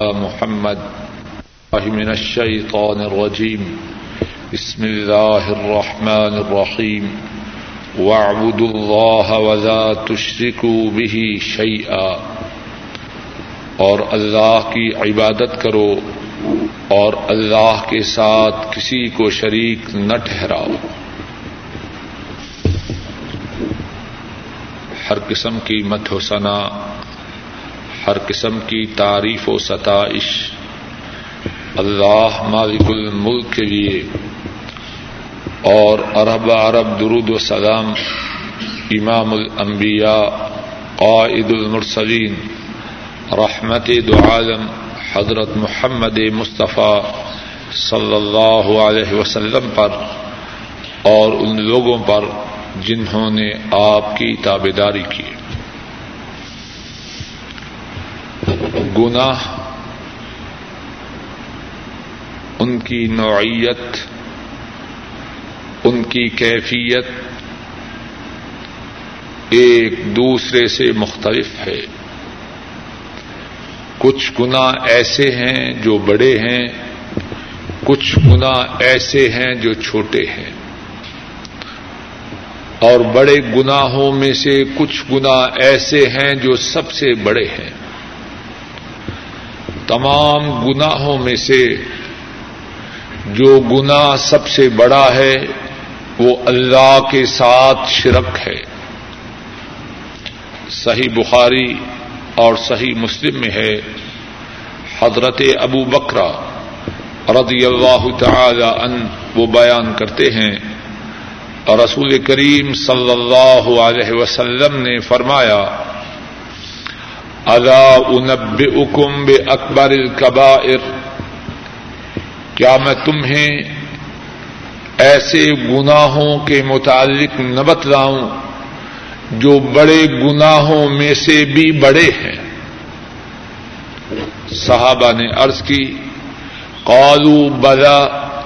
محمد. من الشيطان الرجيم. بسم الله الرحمن الرحيم. واعبدوا الله ولا تشركوا به شيئا. اور اللہ کی عبادت کرو اور اللہ کے ساتھ کسی کو شریک نہ ٹھہراؤ۔ ہر قسم کی مت و ثنا ہر قسم کی تعریف و ستائش۔ اللہ مالک الملک کے لیے۔ اور عرب عرب درود و سلام امام الانبیاء، قائد المرسلین، رحمت دو عالم، حضرت محمد مصطفیٰ صلی اللہ علیہ وسلم پر اور ان لوگوں پر جنہوں نے آپ کی تابے داری کی۔ گناہ، ان کی نوعیت، ان کی کیفیت ایک دوسرے سے مختلف ہے۔ کچھ گنا ایسے ہیں جو بڑے ہیں، کچھ گنا ایسے ہیں جو چھوٹے ہیں۔ اور بڑے گناہوں میں سے کچھ گنا ایسے ہیں جو سب سے بڑے ہیں۔ تمام گناہوں میں سے جو گنا سب سے بڑا ہے، وہ اللہ کے ساتھ شرک ہے۔ صحیح بخاری اور صحیح مسلم میں ہے۔ حضرت ابو بکرا رضی اللہ تعالی ان وہ بیان کرتے ہیں۔ اور رسول کریم صلی اللہ علیہ وسلم نے فرمایا الا انب اکم بے اکبر القبائر کیا میں تمہیں ایسے گناہوں کے متعلق نہ بتلاؤں جو بڑے گناہوں میں سے بھی بڑے ہیں؟ صحابہ نے عرض کی قالو بلا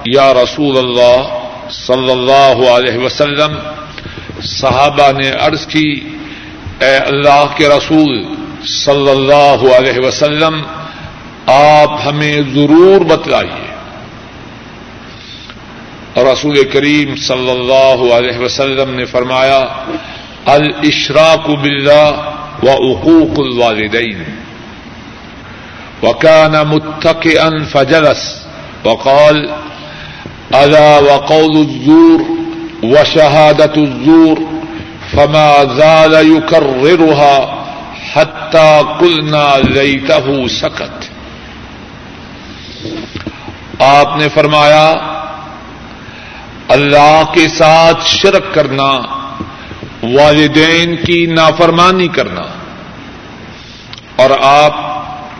یا رسول اللہ صلی اللہ علیہ وسلم، صحابہ نے عرض کی، اے اللہ کے رسول صلی اللہ علیہ وسلم، آپ ہمیں ضرور بتلائیے۔ اور رسول کریم صلی اللہ علیہ وسلم نے فرمایا الاشراق باللہ و اقوق الوالدین۔ وكان متكئا فجلس۔ وقال، الا وقول الزور وشهادة الزور، فما زال يكررها کلنا لیتہ سکت۔ آپ نے فرمایا، اللہ کے ساتھ شرک کرنا، والدین کی نافرمانی کرنا۔ اور آپ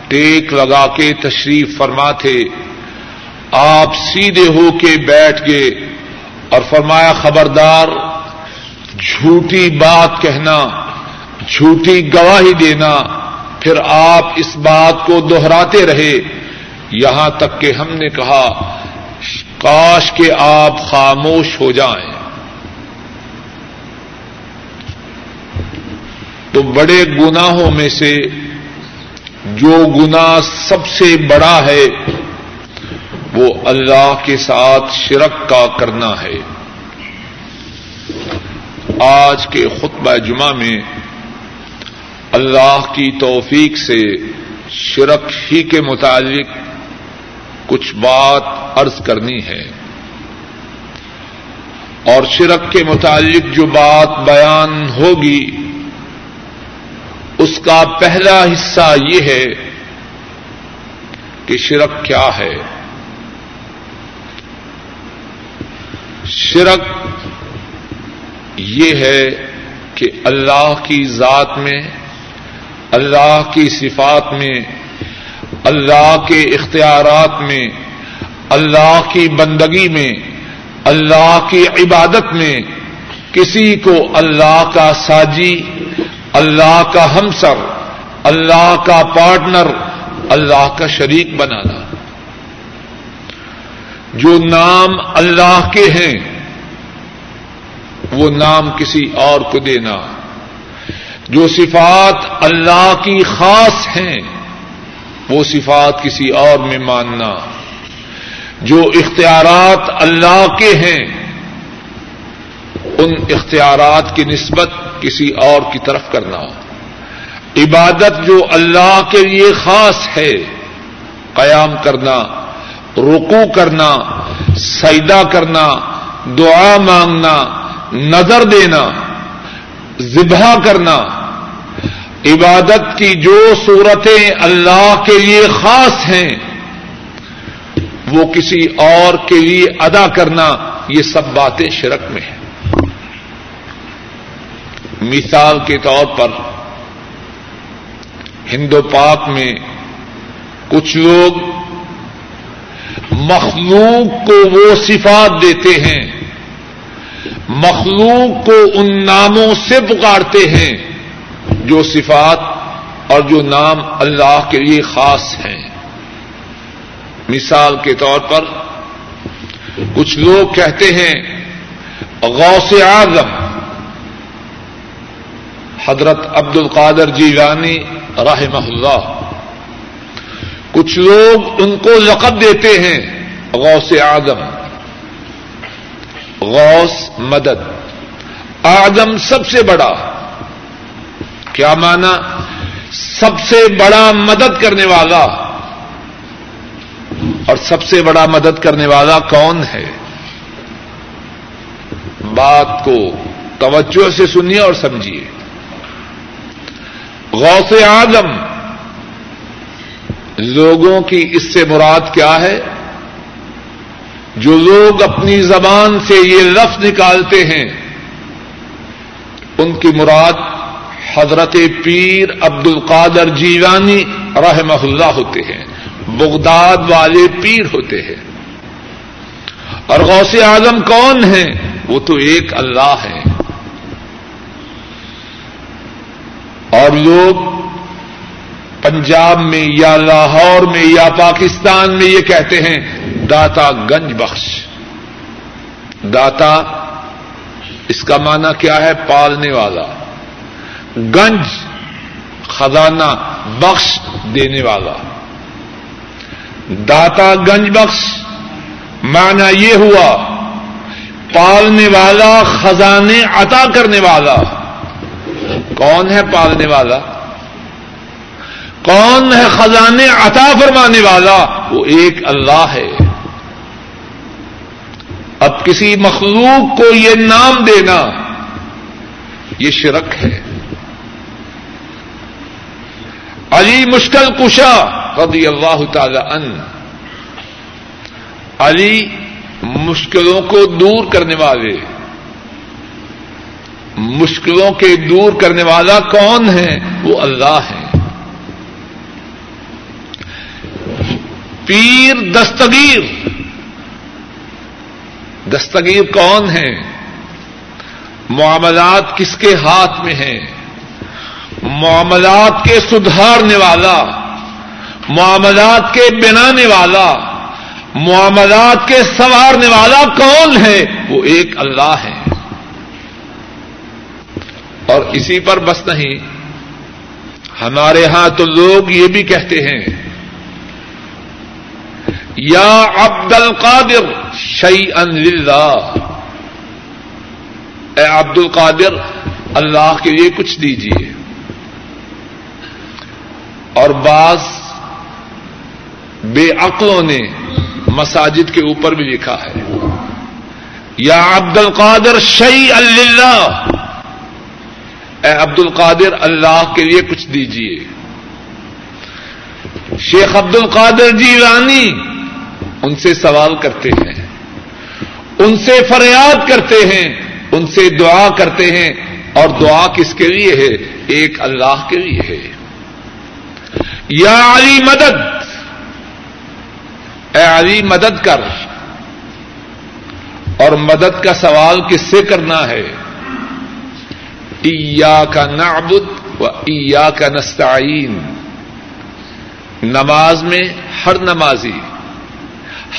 ٹیک لگا کے تشریف فرما تھے، آپ سیدھے ہو کے بیٹھ گئے۔ اور فرمایا، خبردار، جھوٹی بات کہنا جھوٹی گواہی دینا، پھر آپ اس بات کو دوہراتے رہے۔ یہاں تک کہ ہم نے کہا، کاش کے آپ خاموش ہو جائیں۔ تو بڑے گناہوں میں سے جو گنا سب سے بڑا ہے، وہ اللہ کے ساتھ شرک کا کرنا ہے۔ آج کے خطبہ جمعہ میں اللہ کی توفیق سے شرک ہی کے متعلق کچھ بات عرض کرنی ہے۔ اور شرک کے متعلق جو بات بیان ہوگی، اس کا پہلا حصہ یہ ہے کہ شرک کیا ہے۔ شرک یہ ہے کہ اللہ کی ذات میں اللہ کی صفات میں، اللہ کے اختیارات میں، اللہ کی بندگی میں، اللہ کی عبادت میں کسی کو اللہ کا ساجی، اللہ کا ہمسر، اللہ کا پارٹنر، اللہ کا شریک بنانا۔ جو نام اللہ کے ہیں، وہ نام کسی اور کو دینا۔ جو صفات اللہ کی خاص ہیں، وہ صفات کسی اور میں ماننا۔ جو اختیارات اللہ کے ہیں، ان اختیارات کی نسبت کسی اور کی طرف کرنا۔ عبادت جو اللہ کے لیے خاص ہے، قیام کرنا رکو کرنا سیدا کرنا، دعا مانگنا، نظر دینا، ذبح کرنا عبادت کی جو صورتیں اللہ کے لیے خاص ہیں، وہ کسی اور کے لیے ادا کرنا یہ سب باتیں شرک میں ہیں۔ مثال کے طور پر ہندو پاک میں کچھ لوگ مخلوق کو وہ صفات دیتے ہیں، مخلوق کو ان ناموں سے پکارتے ہیں۔ جو صفات اور جو نام اللہ کے لیے خاص ہیں۔ مثال کے طور پر کچھ لوگ کہتے ہیں، غوث اعظم، حضرت عبد القادر جی رانی رحم اللہ۔ کچھ لوگ ان کو لقب دیتے ہیں، غوث اعظم۔ غوث مدد۔ آدم سب سے بڑا۔ کیا مانا؟ سب سے بڑا مدد کرنے والا اور سب سے بڑا مدد کرنے والا کون ہے؟ بات کو توجہ سے سنیے اور سمجھیے۔ غوث آدم لوگوں کی اس سے مراد کیا ہے؟ جو لوگ اپنی زبان سے یہ لفظ نکالتے ہیں، ان کی مراد حضرت پیر عبد القادر جیوانی رحمہ اللہ ہوتے ہیں، بغداد والے پیر ہوتے ہیں۔ اور غوث اعظم کون ہیں؟ وہ تو ایک اللہ ہے اور لوگ پنجاب میں یا لاہور میں یا پاکستان میں یہ کہتے ہیں، داتا گنج بخش۔ داتا اس کا معنی کیا ہے؟ پالنے والا۔ گنج، خزانہ بخش دینے والا۔ داتا گنج بخش، معنی یہ ہوا، پالنے والا، خزانے عطا کرنے والا۔ کون ہے پالنے والا؟ کون ہے خزانے عطا فرمانے والا؟ وہ ایک اللہ ہے۔ اب کسی مخلوق کو یہ نام دینا، یہ شرک ہے۔ علی مشکل کشا رضی اللہ تعالی ان علی مشکلوں کو دور کرنے والے۔ مشکلوں کے دور کرنے والا کون ہے؟ وہ اللہ ہے۔ پیر دستگیر۔ دستگیر کون ہے؟ معاملات کس کے ہاتھ میں ہیں؟ معاملات کے سدھارنے والا، معاملات کے بنانے والا، معاملات کے سنوارنے والا کون ہے؟ وہ ایک اللہ ہے۔ اور اسی پر بس نہیں، ہمارے ہاں تو لوگ یہ بھی کہتے ہیں، یا عبد القادر شعی ان اے عبد القادر، اللہ کے لیے کچھ دیجیے اور بعض بے عقلوں نے مساجد کے اوپر بھی لکھا ہے۔ یا عبد القادر شعی اللہ اے عبد القادر، اللہ کے لیے کچھ دیجیے شیخ عبد القادر جی رانی ان سے سوال کرتے ہیں، ان سے فریاد کرتے ہیں، ان سے دعا کرتے ہیں، اور دعا کس کے لیے ہے؟ ایک اللہ کے لیے ہے۔ یا علی مدد۔ اے علی مدد کر۔ اور مدد کا سوال کس سے کرنا ہے؟ ایا کا نعبد و ایا کا نستعین۔ نماز میں ہر نمازی،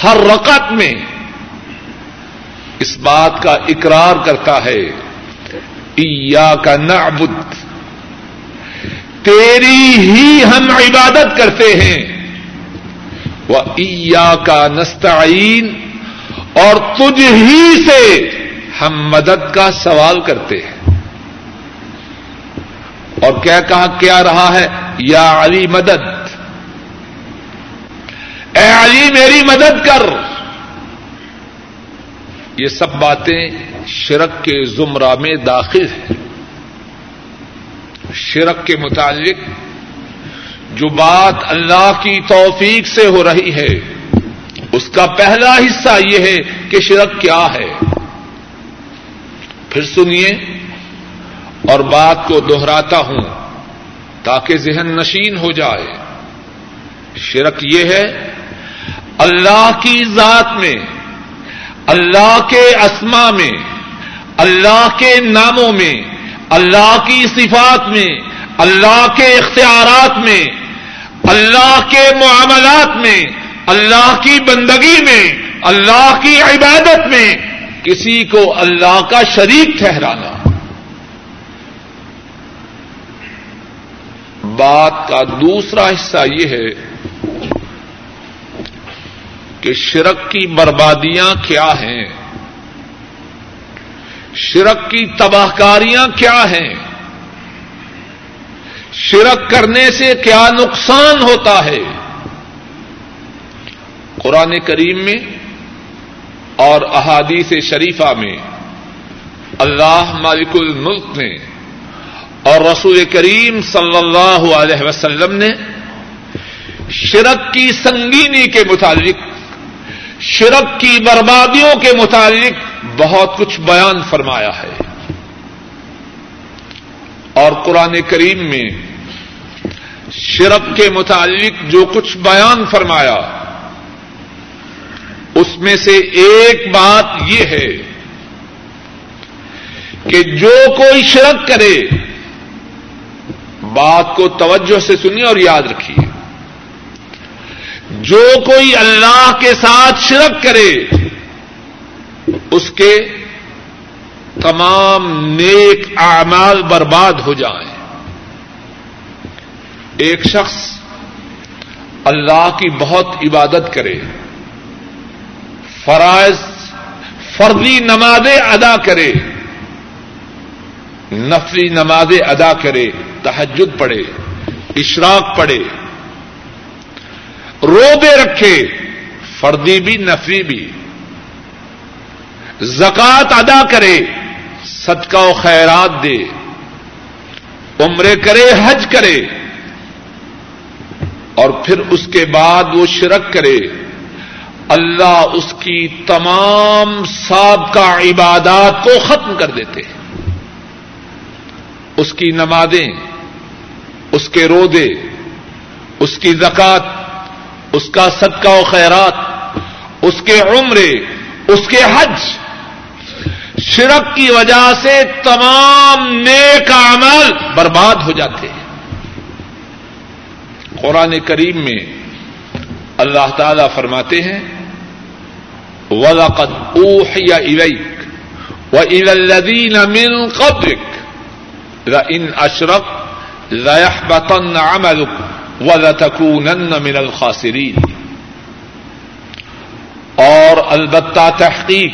ہر رقط میں اس بات کا اقرار کرتا ہے۔ ایا کا نعبد۔ تیری ہی ہم عبادت کرتے ہیں۔ وہ ایا کا نستعین، اور تجھ ہی سے ہم مدد کا سوال کرتے ہیں۔ اور کیا کہا کیا رہا ہے؟ یا علی مدد۔ اے علی، میری مدد کر۔ یہ سب باتیں شرک کے زمرہ میں داخل ہیں۔ شرک کے متعلق جو بات اللہ کی توفیق سے ہو رہی ہے، اس کا پہلا حصہ یہ ہے کہ شرک کیا ہے۔ پھر سنیے اور بات کو دوہراتا ہوں تاکہ ذہن نشین ہو جائے۔ شرک یہ ہے، اللہ کی ذات میں، اللہ کے اسما میں، اللہ کے ناموں میں اللہ کی صفات میں، اللہ کے اختیارات میں، اللہ کے معاملات میں، اللہ کی بندگی میں، اللہ کی عبادت میں کسی کو اللہ کا شریک ٹھہرانا۔ بات کا دوسرا حصہ یہ ہے کہ شرک کی بربادیاں کیا ہیں؟ شرک کی تباہ کاریاں کیا ہیں؟ شرک کرنے سے کیا نقصان ہوتا ہے؟ قرآن کریم میں اور احادیث شریفہ میں اللہ مالک الملک نے اور رسول کریم صلی اللہ علیہ وسلم نے شرک کی سنگینی کے متعلق، شرک کی بربادیوں کے متعلق بہت کچھ بیان فرمایا ہے۔ اور قرآن کریم میں شرک کے متعلق جو کچھ بیان فرمایا، اس میں سے ایک بات یہ ہے کہ جو کوئی شرک کرے، بات کو توجہ سے سنیے اور یاد رکھیے۔ جو کوئی اللہ کے ساتھ شرک کرے اس کے تمام نیک اعمال برباد ہو جائیں۔ ایک شخص اللہ کی بہت عبادت کرے، فرائض، فردی نمازیں ادا کرے، نفلی نمازیں ادا کرے تحجد پڑھے، اشراق پڑھے روبے رکھے، فردی بھی نفری بھی۔ زکات ادا کرے، صدقہ و خیرات دے، عمرے کرے، حج کرے، اور پھر اس کے بعد وہ شرک کرے۔ اللہ اس کی تمام سابقہ عبادات کو ختم کر دیتے ہیں۔ اس کی نمازیں، اس کے رودے اس کی زکات اس کا صدقہ و خیرات، اس کے عمرے، اس کے حج۔ شرک کی وجہ سے تمام نیک عمل برباد ہو جاتے ہیں۔ قرآن کریم میں اللہ تعالی فرماتے ہیں، وَلَقَدْ أُوحِيَ إِلَيْكَ وَإِلَى الَّذِينَ مِن قَبْلِكَ لَئِنْ أَشْرَكْتَ لَيَحْبَطَنَّ عَمَلُكَ وَلَتَكُونَنَّ مِنَ الْخَاسِرِينَ۔ اور البتہ تحقیق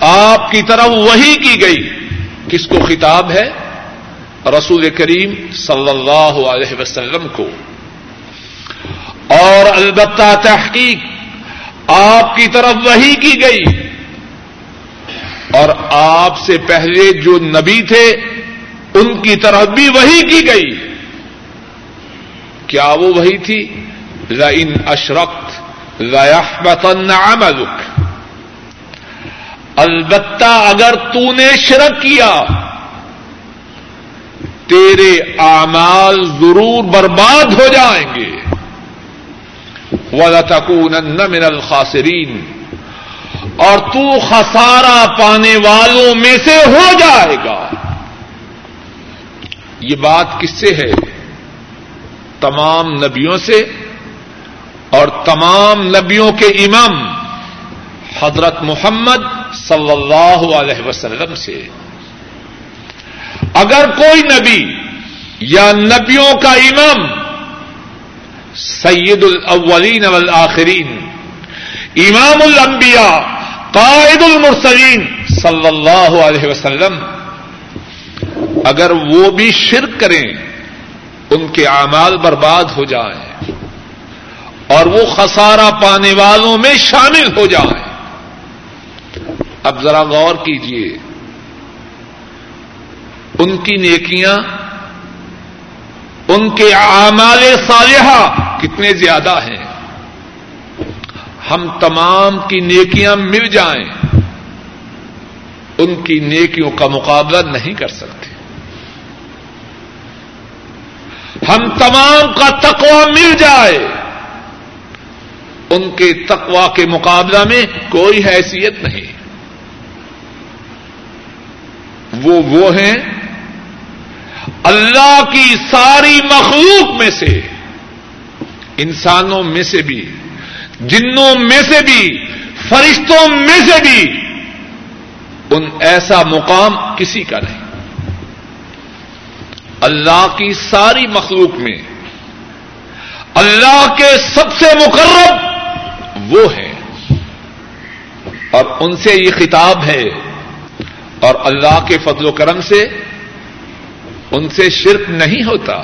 آپ کی طرف وہی کی گئی۔ کس کو خطاب ہے؟ رسول کریم صلی اللہ علیہ وسلم کو۔ اور البتہ تحقیق آپ کی طرف وہی کی گئی۔ اور آپ سے پہلے جو نبی تھے، ان کی طرف بھی وہی کی گئی۔ کیا وہ وہی تھی؟ لئن اشرقت ليحبطن عملك البتہ اگر تو نے شرک کیا، تیرے اعمال ضرور برباد ہو جائیں گے۔ وَلَتَكُونَنَّ مِنَ الْخَاسِرِينَ۔ اور تو خسارہ پانے والوں میں سے ہو جائے گا۔ یہ بات کس سے ہے؟ تمام نبیوں سے اور تمام نبیوں کے امام۔ حضرت محمد صلی اللہ علیہ وسلم سے۔ اگر کوئی نبی یا نبیوں کا امام سید الاولین والآخرین، امام الانبیاء، قائد المرسلین صلی اللہ علیہ وسلم، اگر وہ بھی شرک کریں، ان کے اعمال برباد ہو جائیں اور وہ خسارہ پانے والوں میں شامل ہو جائیں۔ اب ذرا غور کیجیے ان کی نیکیاں، ان کے اعمال صالحہ کتنے زیادہ ہیں۔ ہم تمام کی نیکیاں مل جائیں۔ ان کی نیکیوں کا مقابلہ نہیں کر سکتے۔ ہم تمام کا تقوا مل جائے۔ ان کے تقوا کے مقابلہ میں کوئی حیثیت نہیں۔ وہ وہ ہیں اللہ کی ساری مخلوق میں سے، انسانوں میں سے بھی، جنوں میں سے بھی، فرشتوں میں سے بھی ان ایسا مقام کسی کا نہیں۔ اللہ کی ساری مخلوق میں اللہ کے سب سے مقرب وہ ہے اور ان سے یہ خطاب ہے اور اللہ کے فضل و کرم سے ان سے شرک نہیں ہوتا۔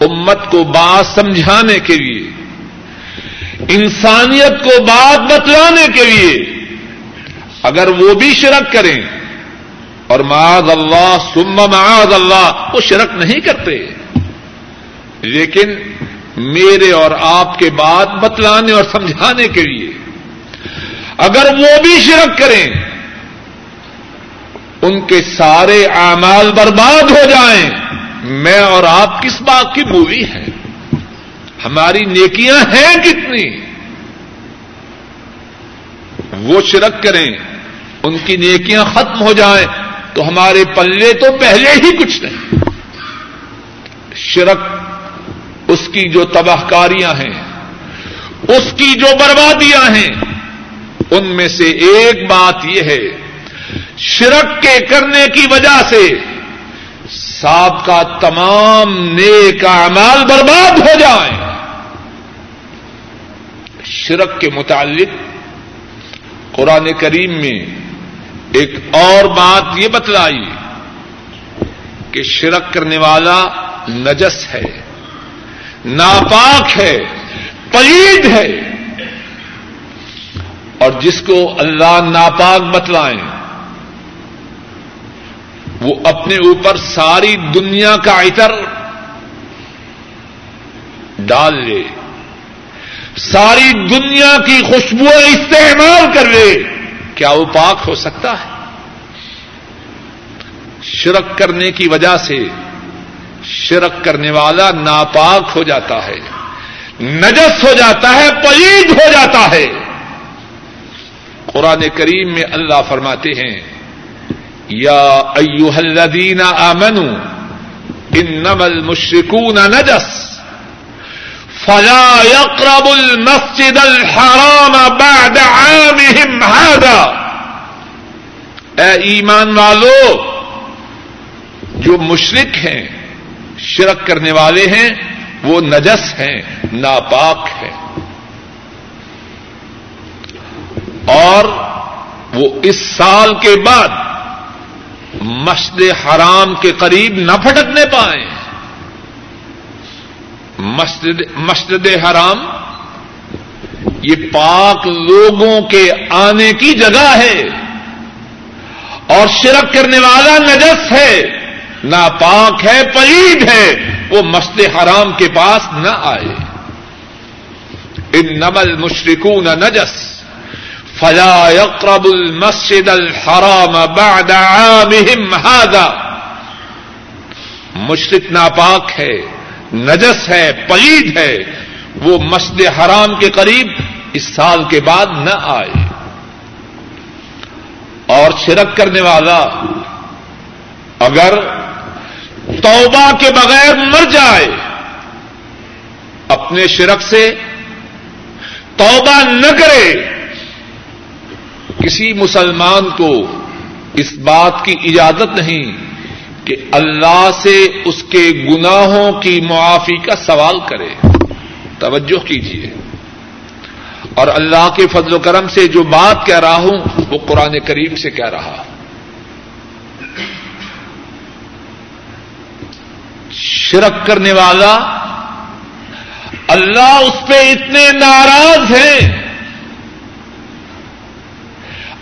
امت کو بات سمجھانے کے لیے، انسانیت کو بات بتلانے کے لیے اگر وہ بھی شرک کریں اور معاذ اللہ سم معاذ اللہ، وہ شرک نہیں کرتے۔ لیکن میرے اور آپ کے بات بتلانے اور سمجھانے کے لیے اگر وہ بھی شرک کریں ان کے سارے اعمال برباد ہو جائیں۔ میں اور آپ کس بات کی مووی ہیں؟ ہماری نیکیاں ہیں کتنی؟ وہ شرک کریں، ان کی نیکیاں ختم ہو جائیں، تو ہمارے پلے تو پہلے ہی کچھ نہیں۔ شرک اس کی جو تباہ کاریاں ہیں، اس کی جو بربادیاں ہیں، ان میں سے ایک بات یہ ہے شرک کے کرنے کی وجہ سے ساب کا تمام نیک اعمال برباد ہو جائیں۔ شرک کے متعلق قرآن کریم میں ایک اور بات یہ بتلائی کہ شرک کرنے والا نجس ہے، ناپاک ہے، پلید ہے۔ اور جس کو اللہ ناپاک بتلائیں وہ اپنے اوپر ساری دنیا کا عطر ڈال لے، ساری دنیا کی خوشبو استعمال کر لے، کیا وہ پاک ہو سکتا ہے؟ شرک کرنے کی وجہ سے شرک کرنے والا ناپاک ہو جاتا ہے، نجس ہو جاتا ہے، پلید ہو جاتا ہے۔ قرآن کریم میں اللہ فرماتے ہیں یا ایوہ الذین آمنوا انما المشرکون نجس فلا يقرب المسجد الحرام بعد عامهم هذا اے ایمان والو، جو مشرک ہیں، شرک کرنے والے ہیں، وہ نجس ہیں، ناپاک ہیں۔ اور وہ اس سال کے بعد مسجد حرام کے قریب نہ پھٹکنے پائیں۔ مسجد مسجد حرام، یہ پاک لوگوں کے آنے کی جگہ ہے۔ اور شرک کرنے والا نجس ہے نہ پاک ہے، پلید ہے، وہ مسجد حرام کے پاس نہ آئے۔ ان نمل مشرقوں نہ نجس۔ فلا يقرب المسجد الحرام بعد عامهم هذا. مشرق ناپاک ہے، نجس ہے، پلید ہے، وہ مسجد حرام کے قریب اس سال کے بعد نہ آئے۔ اور شرک کرنے والا اگر توبہ کے بغیر مر جائے، اپنے شرک سے توبہ نہ کرے کسی مسلمان کو اس بات کی اجازت نہیں کہ اللہ سے اس کے گناہوں کی معافی کا سوال کرے۔ توجہ کیجیے اور اللہ کے فضل و کرم سے جو بات کہہ رہا ہوں، وہ قرآن کریم سے کہہ رہا۔ شرک کرنے والا، اللہ اس پہ اتنے ناراض ہیں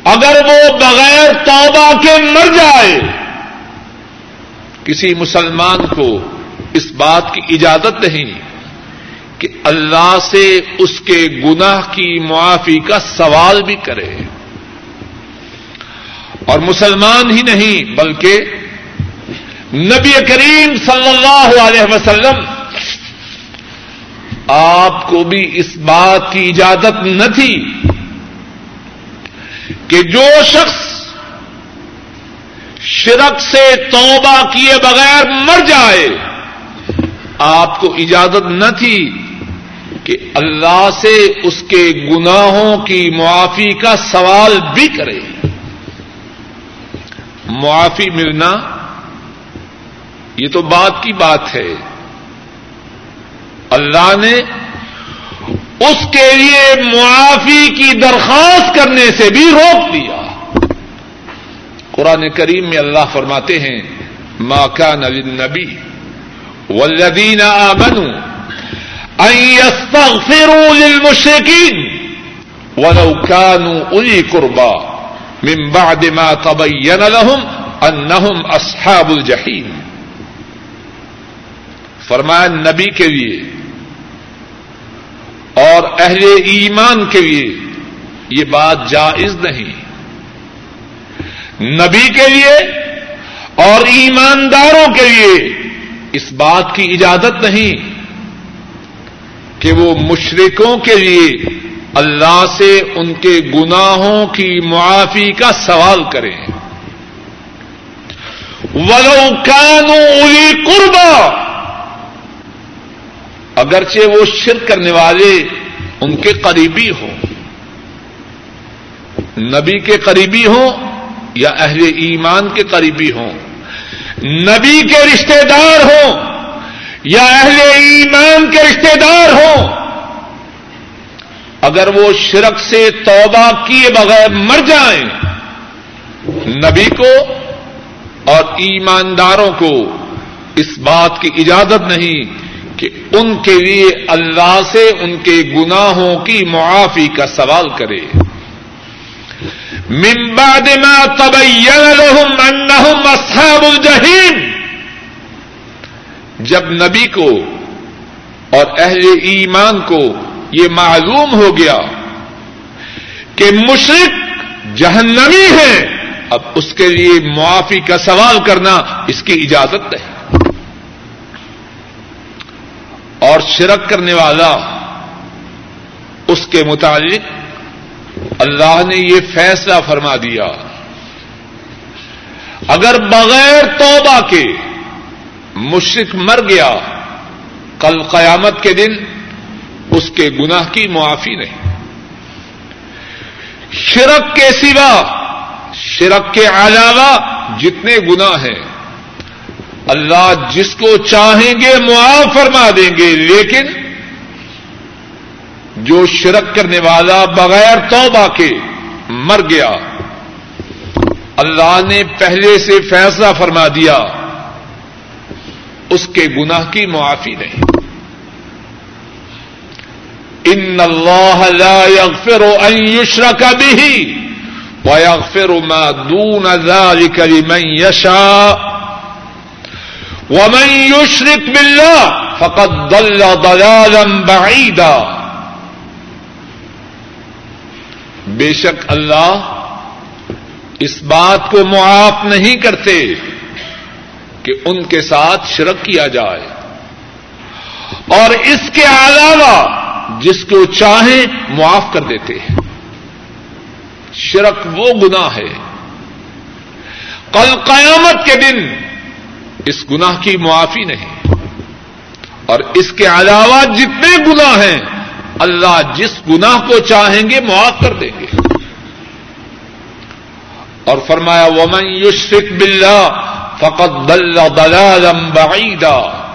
اگر وہ بغیر توبہ کے مر جائے، کسی مسلمان کو اس بات کی اجازت نہیں کہ اللہ سے اس کے گناہ کی معافی کا سوال بھی کرے۔ اور مسلمان ہی نہیں، بلکہ نبی کریم صلی اللہ علیہ وسلم آپ کو بھی اس بات کی اجازت نہ تھی کہ جو شخص شرک سے توبہ کیے بغیر مر جائے، آپ کو اجازت نہ تھی کہ اللہ سے اس کے گناہوں کی معافی کا سوال بھی کرے۔ معافی ملنا یہ تو بات کی بات ہے۔ اللہ نے اس کے لیے معافی کی درخواست کرنے سے بھی روک دیا۔ قرآن کریم میں اللہ فرماتے ہیں ماں کا نلین نبی آمنوا ان يستغفروا للمشركين ولو كانوا اولي قربا من بعد ما تبين لهم انهم اصحاب الجحیم۔ فرمایا، نبی کے لیے اور اہل ایمان کے لیے یہ بات جائز نہیں۔ نبی کے لیے اور ایمانداروں کے لیے اس بات کی اجازت نہیں کہ وہ مشرقوں کے لیے اللہ سے ان کے گناہوں کی معافی کا سوال کریں۔ ولو کانو الی قربا اگرچہ وہ شرک کرنے والے ان کے قریبی ہوں، نبی کے قریبی ہوں یا اہل ایمان کے قریبی ہوں، نبی کے رشتے دار ہوں یا اہل ایمان کے رشتے دار ہوں، اگر وہ شرک سے توبہ کیے بغیر مر جائیں، نبی کو اور ایمانداروں کو اس بات کی اجازت نہیں کہ ان کے لیے اللہ سے ان کے گناہوں کی معافی کا سوال کرے۔ من بعد ما تبين لهم انهم اصحاب الجحیم۔ جب نبی کو اور اہل ایمان کو یہ معلوم ہو گیا کہ مشرق جہنمی ہے اب اس کے لیے معافی کا سوال کرنا اس کی اجازت ہے اور شرک کرنے والا اس کے متعلق اللہ نے یہ فیصلہ فرما دیا۔ اگر بغیر توبہ کے مشرق مر گیا، کل قیامت کے دن اس کے گناہ کی معافی نہیں۔ شرک کے سوا، شرک کے علاوہ جتنے گناہ ہیں اللہ جس کو چاہیں گے معاف فرما دیں گے، لیکن جو شرک کرنے والا بغیر توبہ کے مر گیا، اللہ نے پہلے سے فیصلہ فرما دیا، اس کے گناہ کی معافی نہیں۔ ان اللہ لا يغفر ان يشرك به ويغفر ما دون ذلك لمن يشاء ومن يشرك بالله فقد ضل ضلالا بعيدا بے شک اللہ اس بات کو معاف نہیں کرتے کہ ان کے ساتھ شرک کیا جائے اور اس کے علاوہ جس کو چاہیں معاف کر دیتے ہیں۔ شرک وہ گنا ہے۔ کل قیامت کے دن اس گناہ کی معافی نہیں اور اس کے علاوہ جتنے گناہ ہیں، اللہ جس گناہ کو چاہیں گے معاف کر دیں گے۔ اور فرمایا، ومن یشرک باللہ فقط دل ضلالا بعیدا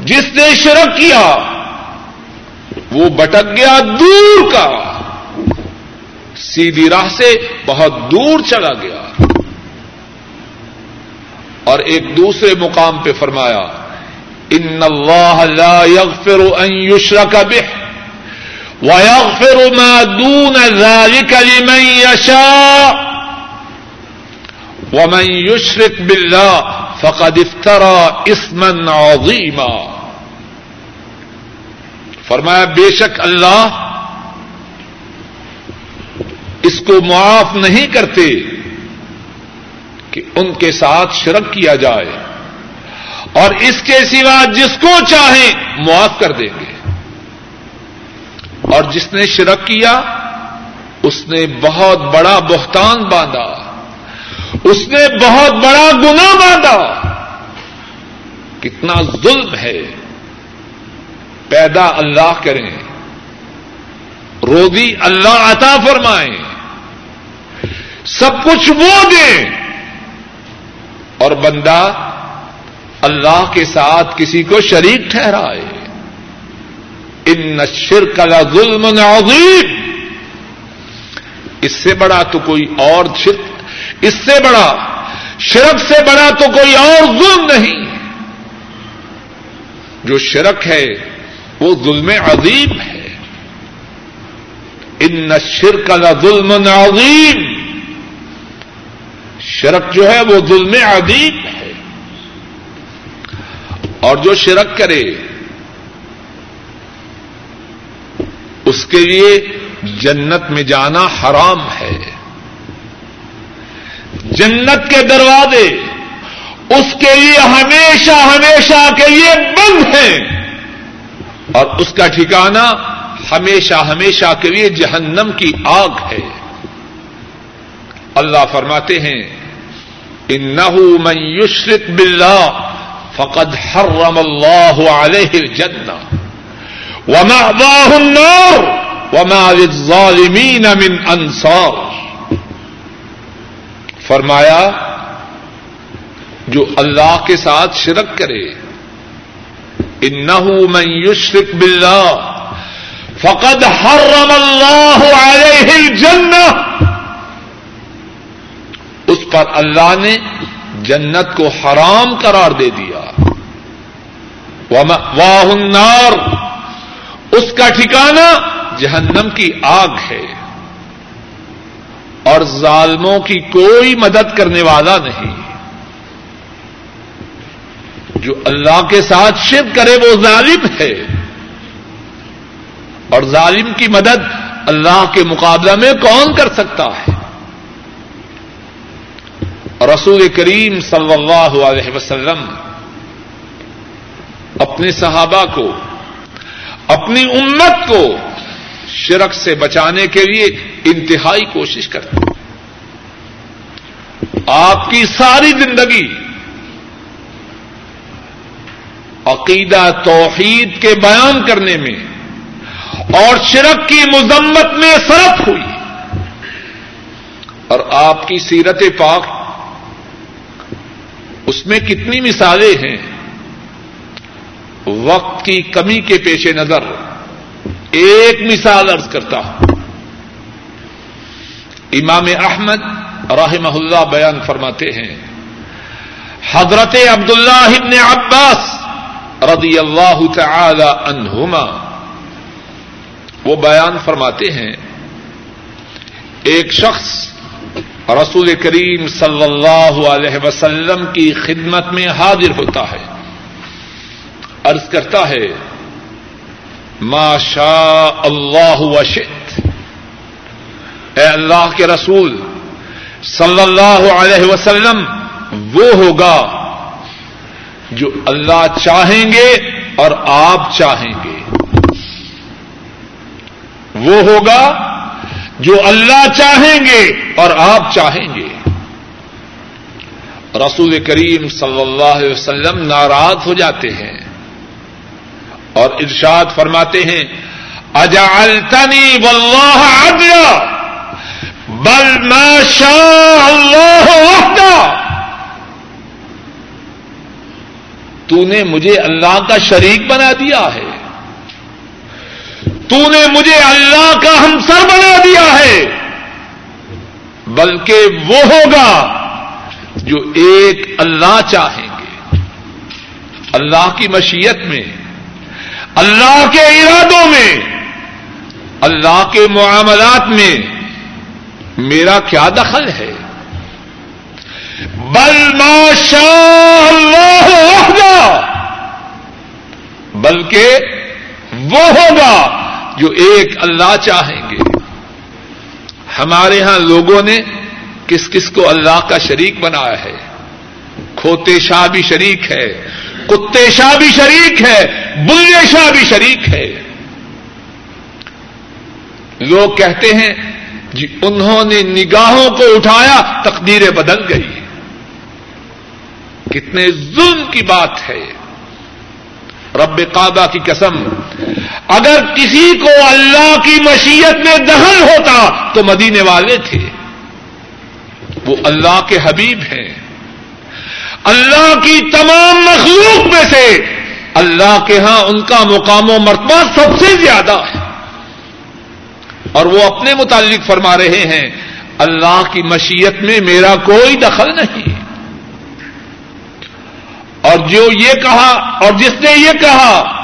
جس نے شرک کیا، وہ بٹک گیا دور کا۔ سیدھی راہ سے بہت دور چلا گیا۔ اور ایک دوسرے مقام پہ فرمایا ان اللہ لا يغفر ان يشرك به ويغفر ما دون ذلك لمن يشاء ومن يشرك بالله فقد افترى اسما عظيما. فرمایا، بے شک اللہ اس کو معاف نہیں کرتے کہ ان کے ساتھ شرک کیا جائے اور اس کے سوا جس کو چاہیں معاف کر دیں گے۔ اور جس نے شرک کیا، اس نے بہت بڑا بہتان باندھا، اس نے بہت بڑا گنا باندھا۔ کتنا ظلم ہے۔ پیدا اللہ کریں، روزی اللہ عطا فرمائیں، سب کچھ وہ دیں۔ اور بندہ اللہ کے ساتھ کسی کو شریک ٹھہرائے۔ ان شرک کا ظلم عظیم اس سے بڑا تو کوئی اور شرک، اس سے بڑا، شرک سے بڑا تو کوئی اور ظلم نہیں۔ جو شرک ہے، وہ ظلم عظیم ہے۔ ان شرک کا ظلم عظیم شرک جو ہے وہ ظلم عظیم ہے اور جو شرک کرے اس کے لیے جنت میں جانا حرام ہے۔ جنت کے دروازے اس کے لیے ہمیشہ ہمیشہ کے لیے بند ہیں۔ اور اس کا ٹھکانا ہمیشہ ہمیشہ کے لیے جہنم کی آگ ہے۔ اللہ فرماتے ہیں انه من يشرك بالله فقد حرم الله عليه الجنة ومأواه النار وما للظالمين من انصار. فرمایا، جو اللہ کے ساتھ شرک کرے انه من يشرك بالله فقد حرم الله عليه الجنة پر اللہ نے جنت کو حرام قرار دے دیا۔ واہ النار۔ اس کا ٹھکانا جہنم کی آگ ہے۔ اور ظالموں کی کوئی مدد کرنے والا نہیں۔ جو اللہ کے ساتھ شرک کرے وہ ظالم ہے۔ اور ظالم کی مدد اللہ کے مقابلہ میں کون کر سکتا ہے؟ رسول کریم صلی اللہ علیہ وسلم اپنے صحابہ کو، اپنی امت کو شرک سے بچانے کے لیے انتہائی کوشش کرتے آپ کی ساری زندگی عقیدہ توحید کے بیان کرنے میں اور شرک کی مذمت میں سرف ہوئی۔ اور آپ کی سیرت پاک اس میں کتنی مثالیں ہیں۔ وقت کی کمی کے پیش نظر ایک مثال ارض کرتا ہوں۔ امام احمد رحمہ اللہ بیان فرماتے ہیں، حضرت عبد اللہ عباس رضی اللہ تعالی عنہما، وہ بیان فرماتے ہیں، ایک شخص رسول کریم صلی اللہ علیہ وسلم کی خدمت میں حاضر ہوتا ہے۔ عرض کرتا ہے، ما شاء اللہ وشت اے اللہ کے رسول صلی اللہ علیہ وسلم، وہ ہوگا جو اللہ چاہیں گے اور آپ چاہیں گے۔ وہ ہوگا جو اللہ چاہیں گے اور آپ چاہیں گے. رسول کریم صلی اللہ علیہ وسلم ناراض ہو جاتے ہیں اور ارشاد فرماتے ہیں، اجعلتنی واللہ عدلا، بل ما شاء اللہ وحدا تو نے مجھے اللہ کا شریک بنا دیا ہے۔ تو نے مجھے اللہ کا ہمسر بنا دیا ہے۔ بلکہ وہ ہوگا جو ایک اللہ چاہیں گے۔ اللہ کی مشیت میں، اللہ کے ارادوں میں، اللہ کے معاملات میں میرا کیا دخل ہے۔ بل شاء اللہ ہوگا بلکہ وہ ہوگا جو ایک اللہ چاہیں گے۔ ہمارے ہاں لوگوں نے کس کس کو اللہ کا شریک بنایا ہے۔ کھوتے شاہ بھی شریک ہے، کتے شاہ بھی شریک ہے، بلے شاہ بھی شریک ہے۔ لوگ کہتے ہیں جی انہوں نے نگاہوں کو اٹھایا تقدیریں بدل گئی۔ کتنے ظلم کی بات ہے۔ رب کعبہ کی قسم اگر کسی کو اللہ کی مشیت میں دہن ہوتا تو مدینے والے تھے۔ وہ اللہ کے حبیب ہیں۔ اللہ کی تمام مخلوق میں سے اللہ کے ہاں ان کا مقام و مرتبہ سب سے زیادہ ہے۔ اور وہ اپنے متعلق فرما رہے ہیں، اللہ کی مشیت میں میرا کوئی دخل نہیں۔ اور جو یہ کہا، اور جس نے یہ کہا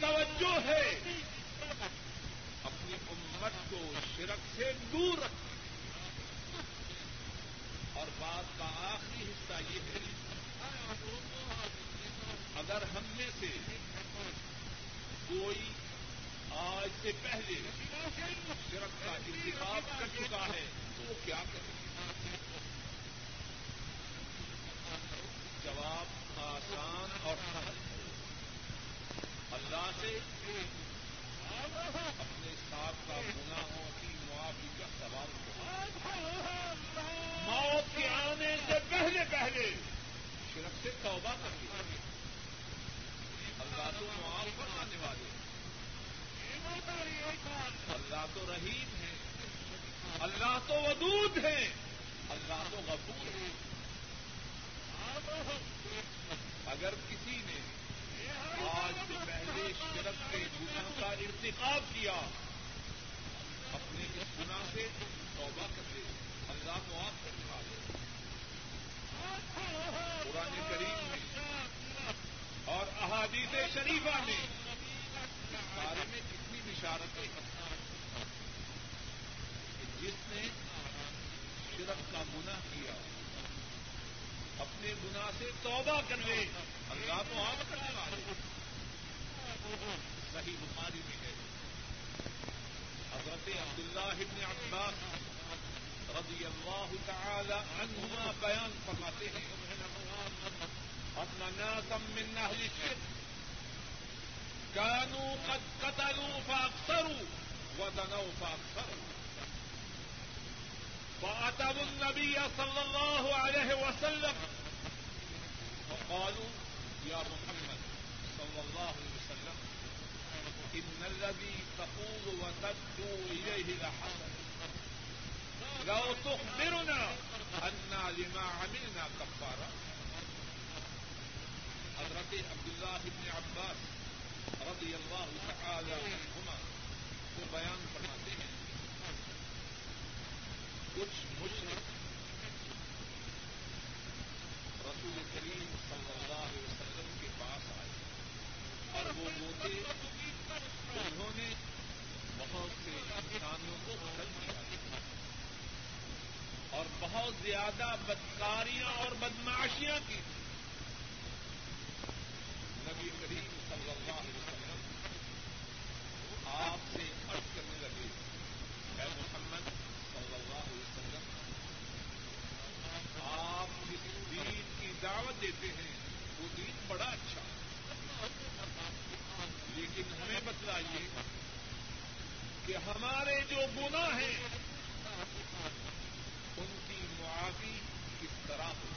توجہ ہے؟ اپنی امت کو شرک سے دور رکھ۔ اور بات کا آخری حصہ یہ ہے، اگر ہم میں سے کوئی آج سے پہلے شرک کا انتخاب کر چکا ہے، تو وہ کیا کرے؟ جواب آسان اور سہل۔ اللہ سے اپنے ساتھ کا گناہوں کی معافی کا سوال کرو۔ موت کے آنے سے پہلے پہلے شرک سے توبہ کر دیا اللہ تو معاف کروانے والے اللہ تو رحیم ہے اللہ تو ودود ہے اللہ تو غفور ہے اگر کسی نے آج سے پہلے شرک کے گناہ کا ارتقاب کیا۔ اپنے اس گناہ سے توبہ کر دے اللہ کو آپ کر دکھا دے قرآن کریم میں اور احادیث شریفہ میں بارے میں کتنی بشارتیں جس نے شرک کا گناہ کیا، اپنے گناہ سے توبہ کر لے۔ اللہ تو آپ کرنے والے صحیح بخاری میں ہے حضرت عبداللہ ابن عباس رضی اللہ تعالی عنہما بیان فرماتے ہیں ان ناسا من اهل الشرك كانوا قد قتلوا فاكثروا ودنوا فاكثروا فاتوا النبي صلى الله عليه وسلم وقالوا يا محمد صلى الله عليه وسلم الذي تقول وتدعو إليه لحسن لو تخبرنا أن لما عملنا كفارة. حضرت عبد الله بن عباس رضي الله تعالى عنهما کو بیان فرماتے ہیں. کچھ مشرق رسول کریم صلی اللہ علیہ وسلم کے پاس آئے اور وہ ہوتے زیادہ بدکاریاں اور بدماشیاں کی۔ نبی کریم صلی اللہ علیہ وسلم آپ سے عرض کرنے لگے، اے محمد صلی اللہ علیہ وسلم، آپ جس دین کی دعوت دیتے ہیں، وہ دین بڑا اچھا لیکن ہمیں بتلائیے کہ ہمارے جو گناہ ہیں کی معافی کس طرح ہو؟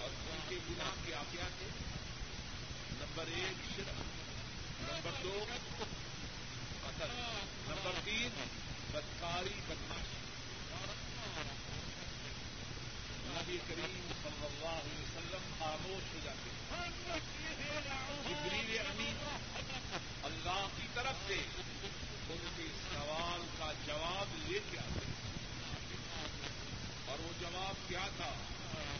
اور ان کے گناہ کیا کیا تھے؟ نمبر ایک شرک، نمبر دو قتل، نمبر تین بدکاری، بدماشی۔ نبی کریم صلی اللہ علیہ وسلم خاموش ہو جاتے جبریل امین اللہ کی طرف سے ان کے سوال کا جواب لے کے آتے ہیں۔ اور وہ جواب کیا تھا؟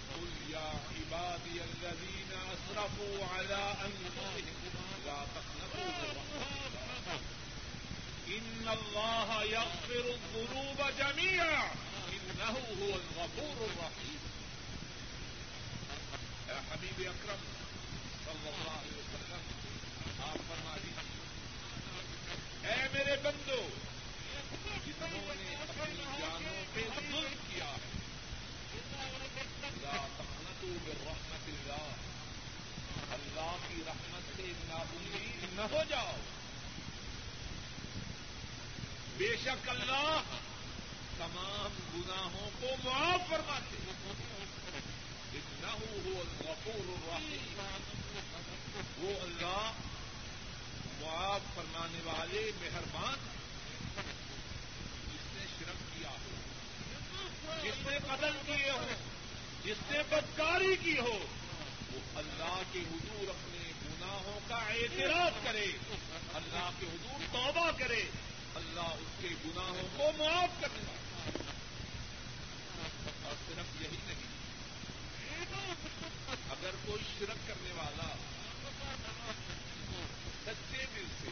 قل یا عبادی الذین اسرفوا على انفسهم لا تقنطوا ان اللہ یغفر الذنوب جميعا انه هو الغفور الرحیم اے حبیب اکرم، صلی اللہ علیہ وسلم، آپ فرما دیجیے اے میرے بندو جنہوں نے اپنی جانوں پہ ظلم کیا ہے رحمت اللہ اللہ کی رحمت سے نابمید نہ ہو جاؤ بے شک اللہ تمام گناہوں کو معاف فرماتے نہ ہو غفور الرحیم وہ اللہ معاف فرمانے والے مہربان جس نے شرک کیا ہو جس نے قتل کیے ہو جس نے بدکاری کی ہو، وہ اللہ کے حضور اپنے گناہوں کا اعتراف کرے، اللہ کے حضور توبہ کرے، اللہ اس کے گناہوں کو معاف کرے اور صرف یہی نہیں، اگر کوئی شرک کرنے والا سچے دل سے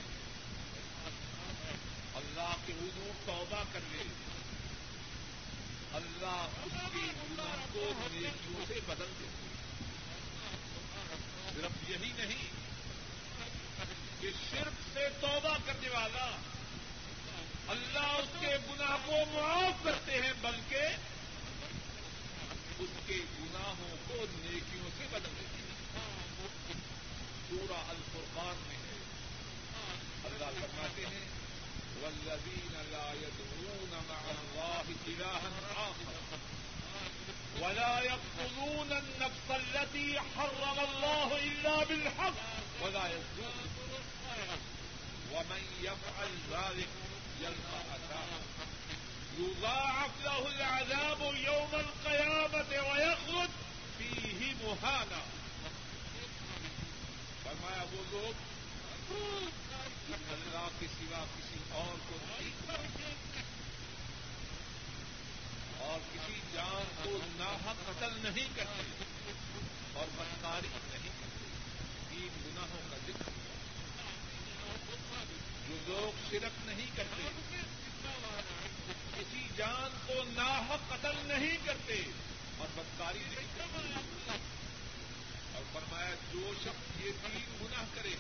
اللہ کے حضور توبہ کر لے اللہ اس کے گناہ کو نیکیوں سے بدل دیتے صرف یہی نہیں کہ شرک سے توبہ کرنے والا اللہ اس کے گناہ کو معاف کرتے ہیں بلکہ اس کے گناہوں کو نیکیوں سے بدل دیتے ہیں پورا الفرقان میں ہے۔ اللہ فرماتے ہیں والذين لا يدعون مع الله إلها آخر ولا يقتلون النفس التي حرم الله إلا بالحق ولا يزنون ومن يفعل ذلك يلقى أثاما يضاعف له العذاب يوم القيامة ويخرج فيه مهانا فرمایا وہ لوگ اللہ کے سوا کسی اور کو نہیں اور کسی جان کو ناحق قتل نہیں کرتے اور بدکاری نہیں کرتے تین گناہوں کا ذکر جو لوگ شرک نہیں کرتے کسی جان کو ناحق قتل نہیں کرتے اور بدکاری نہیں کرتے اور فرمایا، جو شخص یہ تین گناہ کرے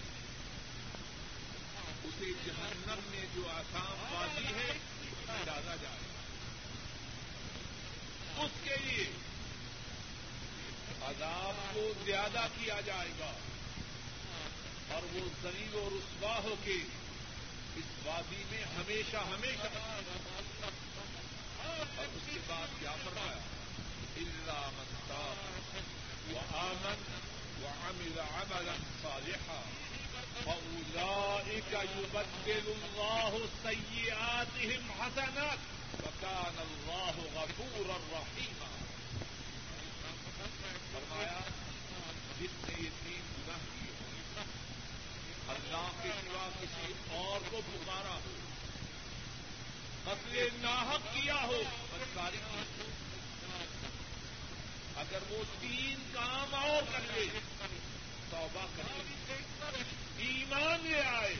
اسے جہنم میں جو آسام بازی ہے، ڈالا جائے۔ اس کے لیے عذاب کو زیادہ کیا جائے گا۔ اور وہ زلیل و رسوا ہو کے اس وادی میں ہمیشہ ہمیشہ اور اس کے بعد کیا فرمایا اللہ مستا وہ آمن وہ عمل عملا صالحا وأولئك يبدل الله سيئاتهم حسنات وكان الله غفورا رحيما فرمایا جس نے یہ تین گناہ کیے ہوں اللہ کے سوا کسی اور کو پکارا ہو قتل ناحق کیا ہو؟ بدکاری کی اگر وہ تین کام اور کر لے، توبہ کرے ایمان لے آئے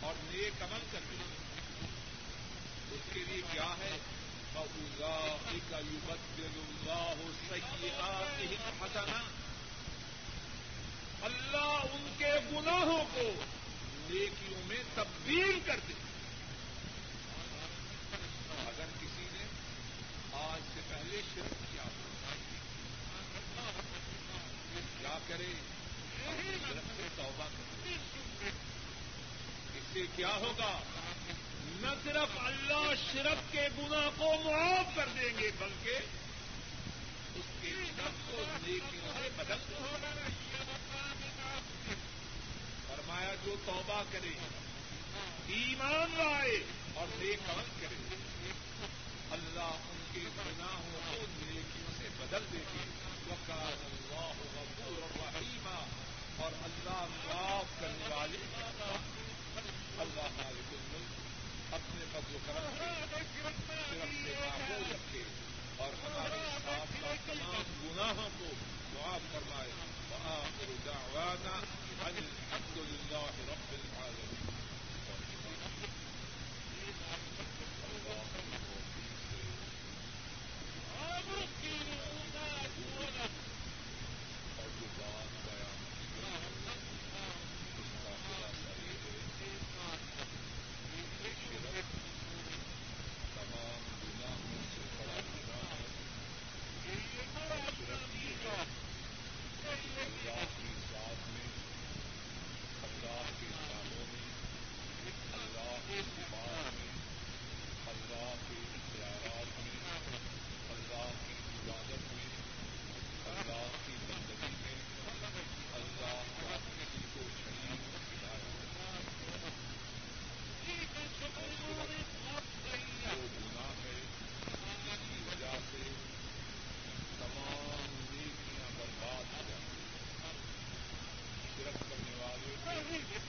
اور نیک عمل کر لے۔ اس کے لیے کیا ہے؟ کا یوبت اللہ سیاح حسنا۔ اللہ ان کے گناہوں کو نیکیوں میں تبدیل کر دے اگر کسی نے آج سے پہلے شرک کیا کیا کرے طرف سے توبہ کرے کیا ہوگا نہ صرف اللہ شرک کے گناہ کو معاف کر دیں گے بلکہ اس کے شرف کو نیکیوں سے بدل فرمایا، جو توبہ کرے، ایمان لائے اور نیک عمل کرے۔ اللہ ان کے گناہوں کو نیکیوں سے بدل دے گی وکال اللہ غفور الرحیمہ اور اللہ معاف کرنے والے اللہ مالک الملک اپنے فضل و کرم سے صرف سے محفوظ رکھے اور ہمارے ساتھ کا تمام گناہوں کو معاف فرمائے۔ وآخر دعوانا ان الحمد للہ رب العالمین۔ ہوں ہوں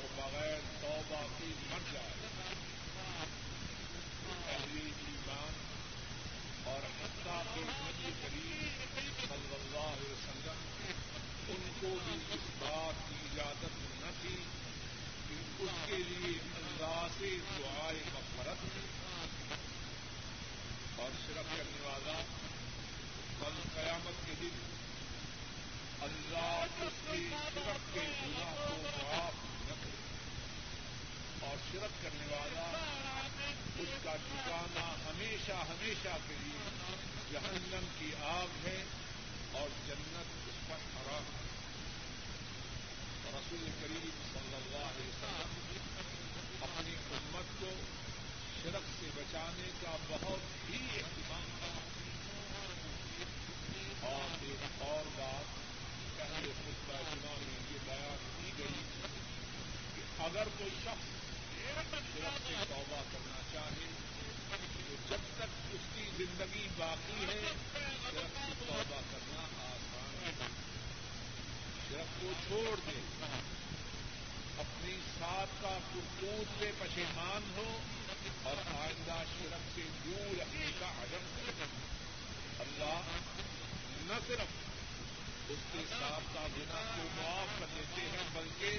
اور بغیر توبہ کی مر جائے پہلی ایمان اور حتیٰ کے نبی کریم صلی اللہ علیہ وسلم ان کو بھی اس بات کی اجازت نہ تھی کہ اس کے لیے اللہ سے دعائے مفرت اور صرف کرنے والا کل قیامت کے دن اللہ اس کی شرک کے گناہ کو معاف اور شرک کرنے والا، اس کا ٹھکانا ہمیشہ ہمیشہ کے لیے جہنم کی آگ ہے اور جنت اس پر حرام ہے۔ رسول کریم صلی اللہ علیہ وسلم اپنی امت کو شرک سے بچانے کا بہت ہی اہتمام کرا سے توبہ کرنا چاہے تو جب تک اس کی زندگی باقی ہے شرف سے توبہ کرنا آسان ہے شرک کو چھوڑ دے اپنی ساتھ کا کرتوت سے پشیمان ہو اور آئندہ شرک سے دور رکھنے کا عزم کرے اللہ نہ صرف اس کے ساتھ کا گنا کو معاف کر دیتے ہیں بلکہ